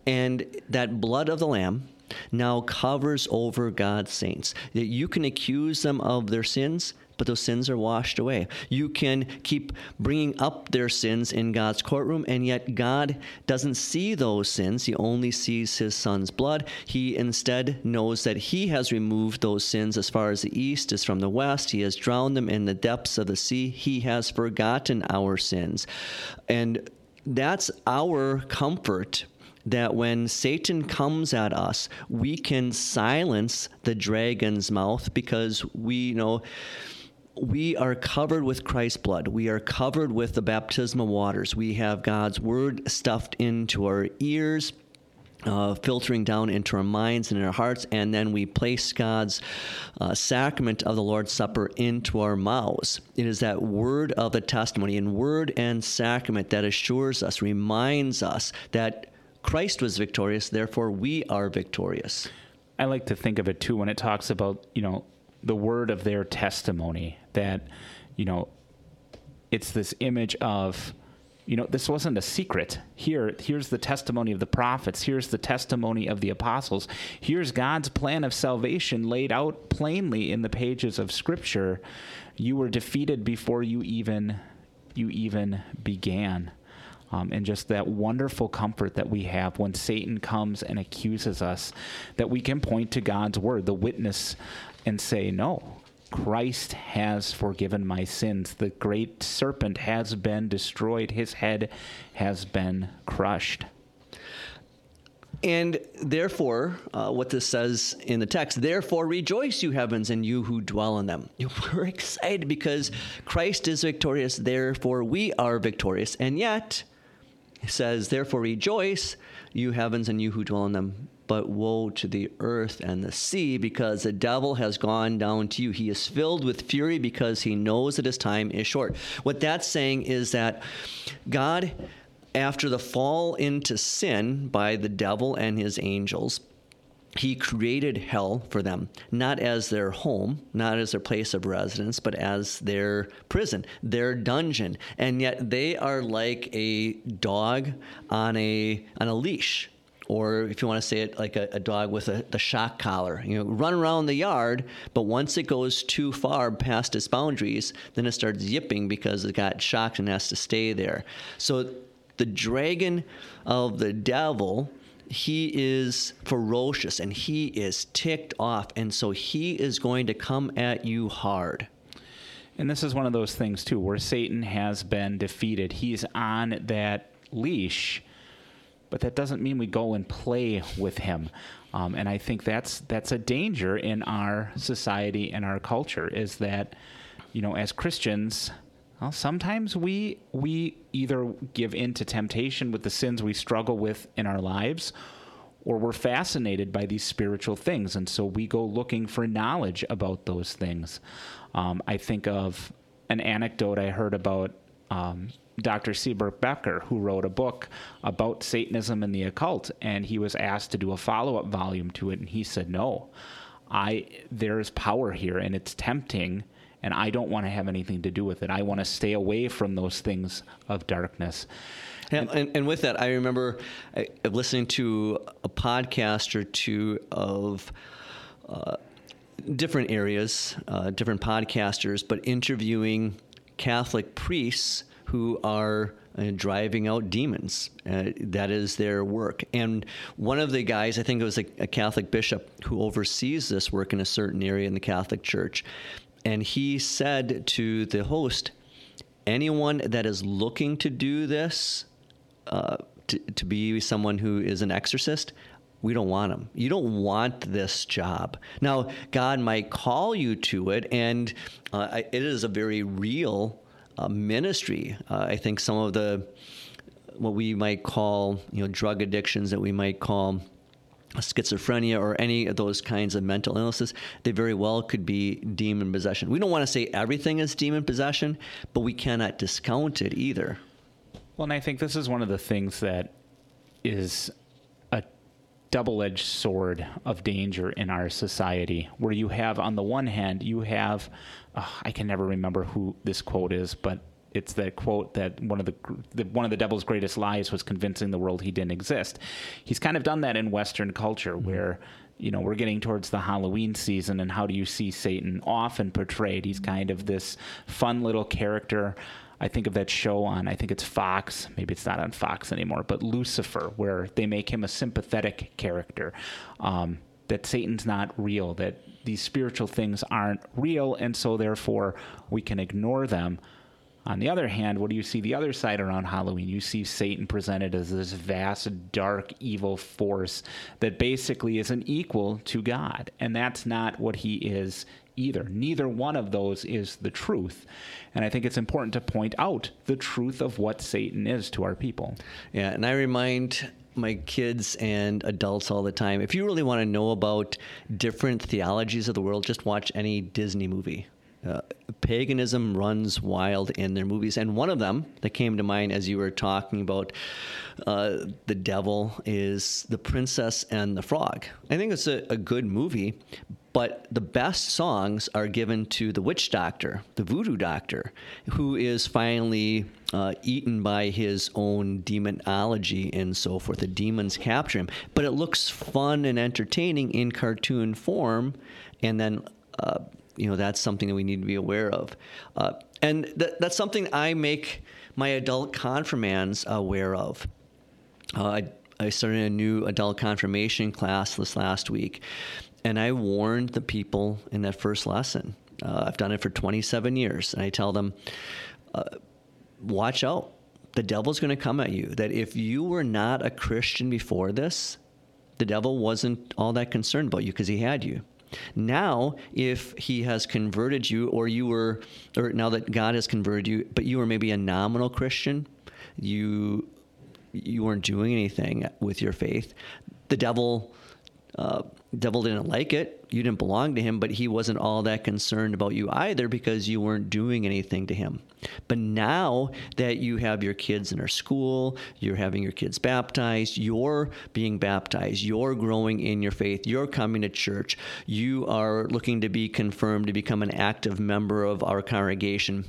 And that blood of the Lamb now covers over God's saints. That you can accuse them of their sins but those sins are washed away. You can keep bringing up their sins in God's courtroom, and yet God doesn't see those sins. He only sees his son's blood. He instead knows that he has removed those sins as far as the east is from the west. He has drowned them in the depths of the sea. He has forgotten our sins. And that's our comfort that when Satan comes at us, we can silence the dragon's mouth because we know we are covered with Christ's blood. We are covered with the baptismal waters. We have God's word stuffed into our ears. Uh, filtering down into our minds and in our hearts, and then we place God's uh, sacrament of the Lord's Supper into our mouths. It is that word of the testimony and word and sacrament that assures us, reminds us that Christ was victorious, therefore we are victorious. I like to think of it too when it talks about, you know, the word of their testimony that you know it's this image of you know this wasn't a secret. Here here's the testimony of the prophets. Here's the testimony of the apostles. Here's god's plan of salvation laid out plainly in the pages of scripture. You were defeated before you even you even began. Um, and just that wonderful comfort that we have when Satan comes and accuses us, that we can point to God's word, the witness, and say, No, Christ has forgiven my sins. The great serpent has been destroyed, his head has been crushed. And therefore, uh, what this says in the text, therefore rejoice, you heavens, and you who dwell in them. We're excited because Christ is victorious, therefore we are victorious. And yet, he says, therefore rejoice, you heavens, and you who dwell in them but woe to the earth and the sea, because the devil has gone down to you. He is filled with fury because he knows that his time is short. What that's saying is that God, after the fall into sin by the devil and his angels, he created hell for them, not as their home, not as their place of residence, but as their prison, their dungeon. And yet they are like a dog on a on a leash or if you want to say it like a, a dog with a, the shock collar, you know, run around the yard, but once it goes too far past its boundaries, then it starts yipping because it got shocked and has to stay there. So the dragon of the devil, he is ferocious and he is ticked off, and so he is going to come at you hard. And this is one of those things too, where Satan has been defeated. He's on that leash but that doesn't mean we go and play with him. Um, and I think that's that's a danger in our society and our culture is that, you know, as Christians, well, sometimes we we either give in to temptation with the sins we struggle with in our lives, or we're fascinated by these spiritual things, and so we go looking for knowledge about those things. Um, I think of an anecdote I heard about um, Dr. Siegbert Becker, who wrote a book about Satanism and the occult, and he was asked to do a follow-up volume to it, and he said, "No, I there is power here, and it's tempting, and I don't want to have anything to do with it. I want to stay away from those things of darkness. And, and, and, with that, I remember uh, listening to a podcast or two of uh, different areas, uh, different podcasters, but interviewing Catholic priests who are uh, driving out demons. Uh, that is their work. And one of the guys, I think it was a, a, Catholic bishop who oversees this work in a certain area in the Catholic Church, and he said to the host, anyone that is looking to do this, uh, to, to be someone who is an exorcist, we don't want them. You don't want this job. Now, God might call you to it, and uh, it is a very real uh, ministry. Uh, I think some of the what we might call, you know, drug addictions that we might call schizophrenia or any of those kinds of mental illnesses, they very well could be demon possession. We don't want to say everything is demon possession, but we cannot discount it either. Well, and I think this is one of the things that is double edged sword of danger in our society, where you have, on the one hand, you have, uh, I can never remember who this quote is, but it's that quote that one of the, the, one of the devil's greatest lies was convincing the world he didn't exist. He's kind of done that in Western culture, mm-hmm. where you know we're getting towards the Halloween season, and how do you see Satan often portrayed? He's kind of this fun little character I think of that show on, I think it's Fox, maybe it's not on Fox anymore, but Lucifer, where they make him a sympathetic character. Um, that Satan's not real, that these spiritual things aren't real, and so therefore we can ignore them. On the other hand, what do you see the other side around Halloween? You see Satan presented as this vast, dark, evil force that basically is an equal to God. And that's not what he is either. Neither one of those is the truth. And I think it's important to point out the truth of what Satan is to our people. Yeah, and I remind my kids and adults all the time if you really want to know about different theologies of the world, just watch any Disney movie. Uh, paganism runs wild in their movies. And one of them that came to mind as you were talking about uh, the devil is The Princess and the Frog. I think it's a, a good movie, but the best songs are given to the witch doctor, the voodoo doctor, who is finally uh, eaten by his own demonology and so forth. The demons capture him. But it looks fun and entertaining in cartoon form. And then, uh, you know, that's something that we need to be aware of. Uh, and th- that's something I make my adult confirmands aware of. Uh, I, I started a new adult confirmation class this last week and I warned the people in that first lesson. Uh, I've done it for 27 years. And I tell them, uh, watch out. The devil's going to come at you. That if you were not a Christian before this, the devil wasn't all that concerned about you because he had you. Now, if he has converted you, or you were, or now that God has converted you, but you were maybe a nominal Christian, you you weren't doing anything with your faith, the devil uh, devil didn't like it. You didn't belong to him, but he wasn't all that concerned about you either because you weren't doing anything to him. But now that you have your kids in our school, you're having your kids baptized, you're being baptized, you're growing in your faith, you're coming to church, you are looking to be confirmed to become an active member of our congregation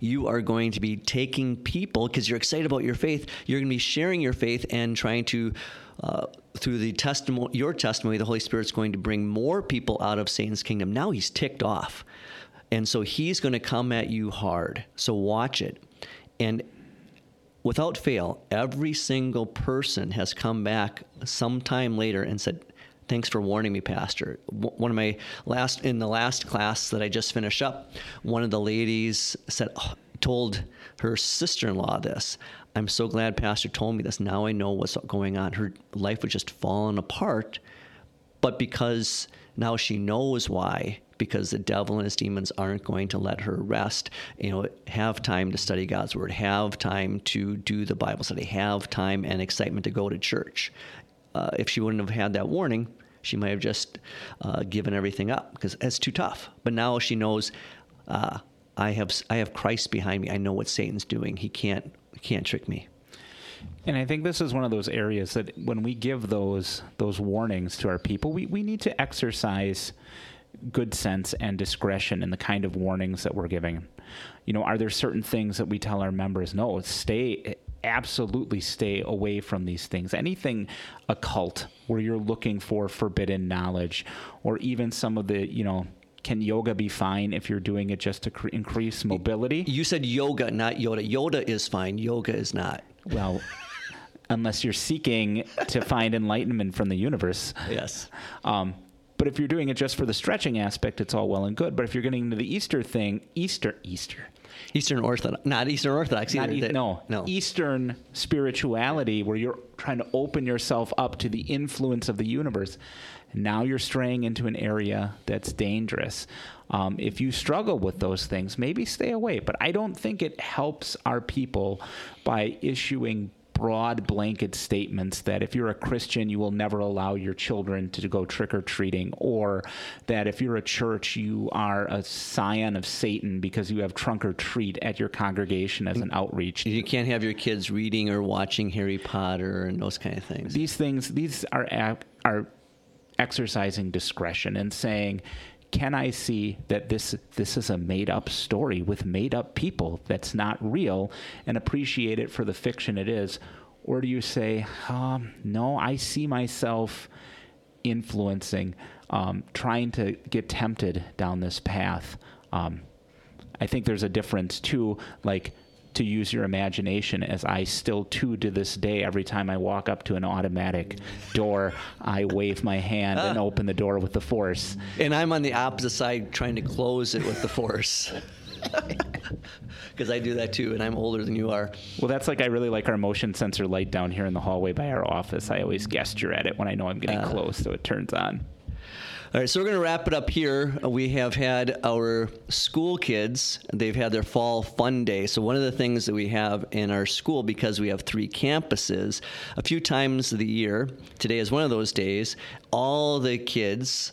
you are going to be taking people because you're excited about your faith you're going to be sharing your faith and trying to uh, through the testimony, your testimony, the Holy Spirit's going to bring more people out of Satan's kingdom. Now he's ticked off. And so he's going to come at you hard. So watch it. And without fail, every single person has come back sometime later and said, Thanks for warning me, Pastor. One of my last, in the last class that I just finished up, one of the ladies said, oh, told her sister in law this. I'm so glad Pastor told me this. Now I know what's going on. Her life was just falling apart, but because now she knows why, because the devil and his demons aren't going to let her rest, you know, have time to study God's word, have time to do the Bible study, have time and excitement to go to church. Uh, if she wouldn't have had that warning, she might have just uh, given everything up because it's too tough. But now she knows. Uh, I have I have Christ behind me. I know what Satan's doing. He can't can't trick me. And I think this is one of those areas that when we give those those warnings to our people, we, we need to exercise good sense and discretion in the kind of warnings that we're giving. You know, are there certain things that we tell our members, no, stay absolutely stay away from these things. Anything occult where you're looking for forbidden knowledge or even some of the, you know, can yoga be fine if you're doing it just to cre- increase mobility? You said yoga, not Yoda. Yoda is fine. Yoga is not. Well, unless you're seeking to find enlightenment from the universe. Yes. Um, but if you're doing it just for the stretching aspect, it's all well and good. But if you're getting into the Easter thing, Easter, Easter, Eastern Orthodox, not Eastern Orthodox not either. e- no, no. Eastern spirituality, where you're trying to open yourself up to the influence of the universe. Now you're straying into an area that's dangerous. Um, if you struggle with those things, maybe stay away. But I don't think it helps our people by issuing broad blanket statements that if you're a Christian, you will never allow your children to go trick or treating, or that if you're a church, you are a scion of Satan because you have trunk or treat at your congregation as an outreach. You can't have your kids reading or watching Harry Potter and those kind of things. These things, these are uh, are exercising discretion and saying. Can I see that this this is a made up story with made up people that's not real and appreciate it for the fiction it is? Or do you say, um, no, I see myself influencing, um, trying to get tempted down this path? Um, I think there's a difference too, like to use your imagination as I still too to this day every time I walk up to an automatic door I wave my hand and ah. open the door with the force. And I'm on the opposite side trying to close it with the force. Because I do that too, and I'm older than you are. well that's like I really like our motion sensor light down here in the hallway by our office. I always gesture at it when I know I'm getting ah. close so it turns on All right, so we're going to wrap it up here. We have had our school kids, they've had their fall fun day. So, one of the things that we have in our school, because we have three campuses, a few times of the year, today is one of those days, all the kids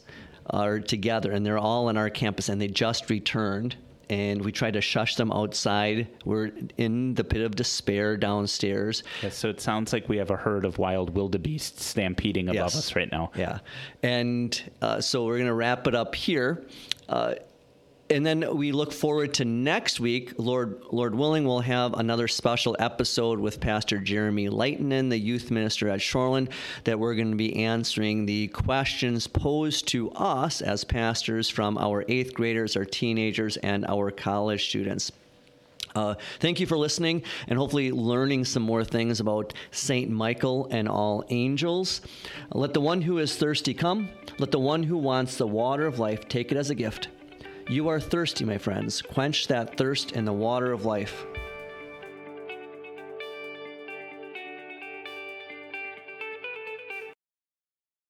are together and they're all on our campus and they just returned. And we try to shush them outside. We're in the pit of despair downstairs. yeah, so it sounds like we have a herd of wild wildebeests stampeding above Yes. us right now Yeah. And uh, so we're going to wrap it up here. Uh, and then we look forward to next week. Lord, Lord willing, we'll have another special episode with Pastor Jeremy Lightnen, the youth minister at Shoreland, that we're going to be answering the questions posed to us as pastors from our eighth graders, our teenagers, and our college students. Uh, thank you for listening and hopefully learning some more things about Saint Michael and all angels. Let the one who is thirsty come. Let the one who wants the water of life take it as a gift. You are thirsty, my friends. Quench that thirst in the water of life.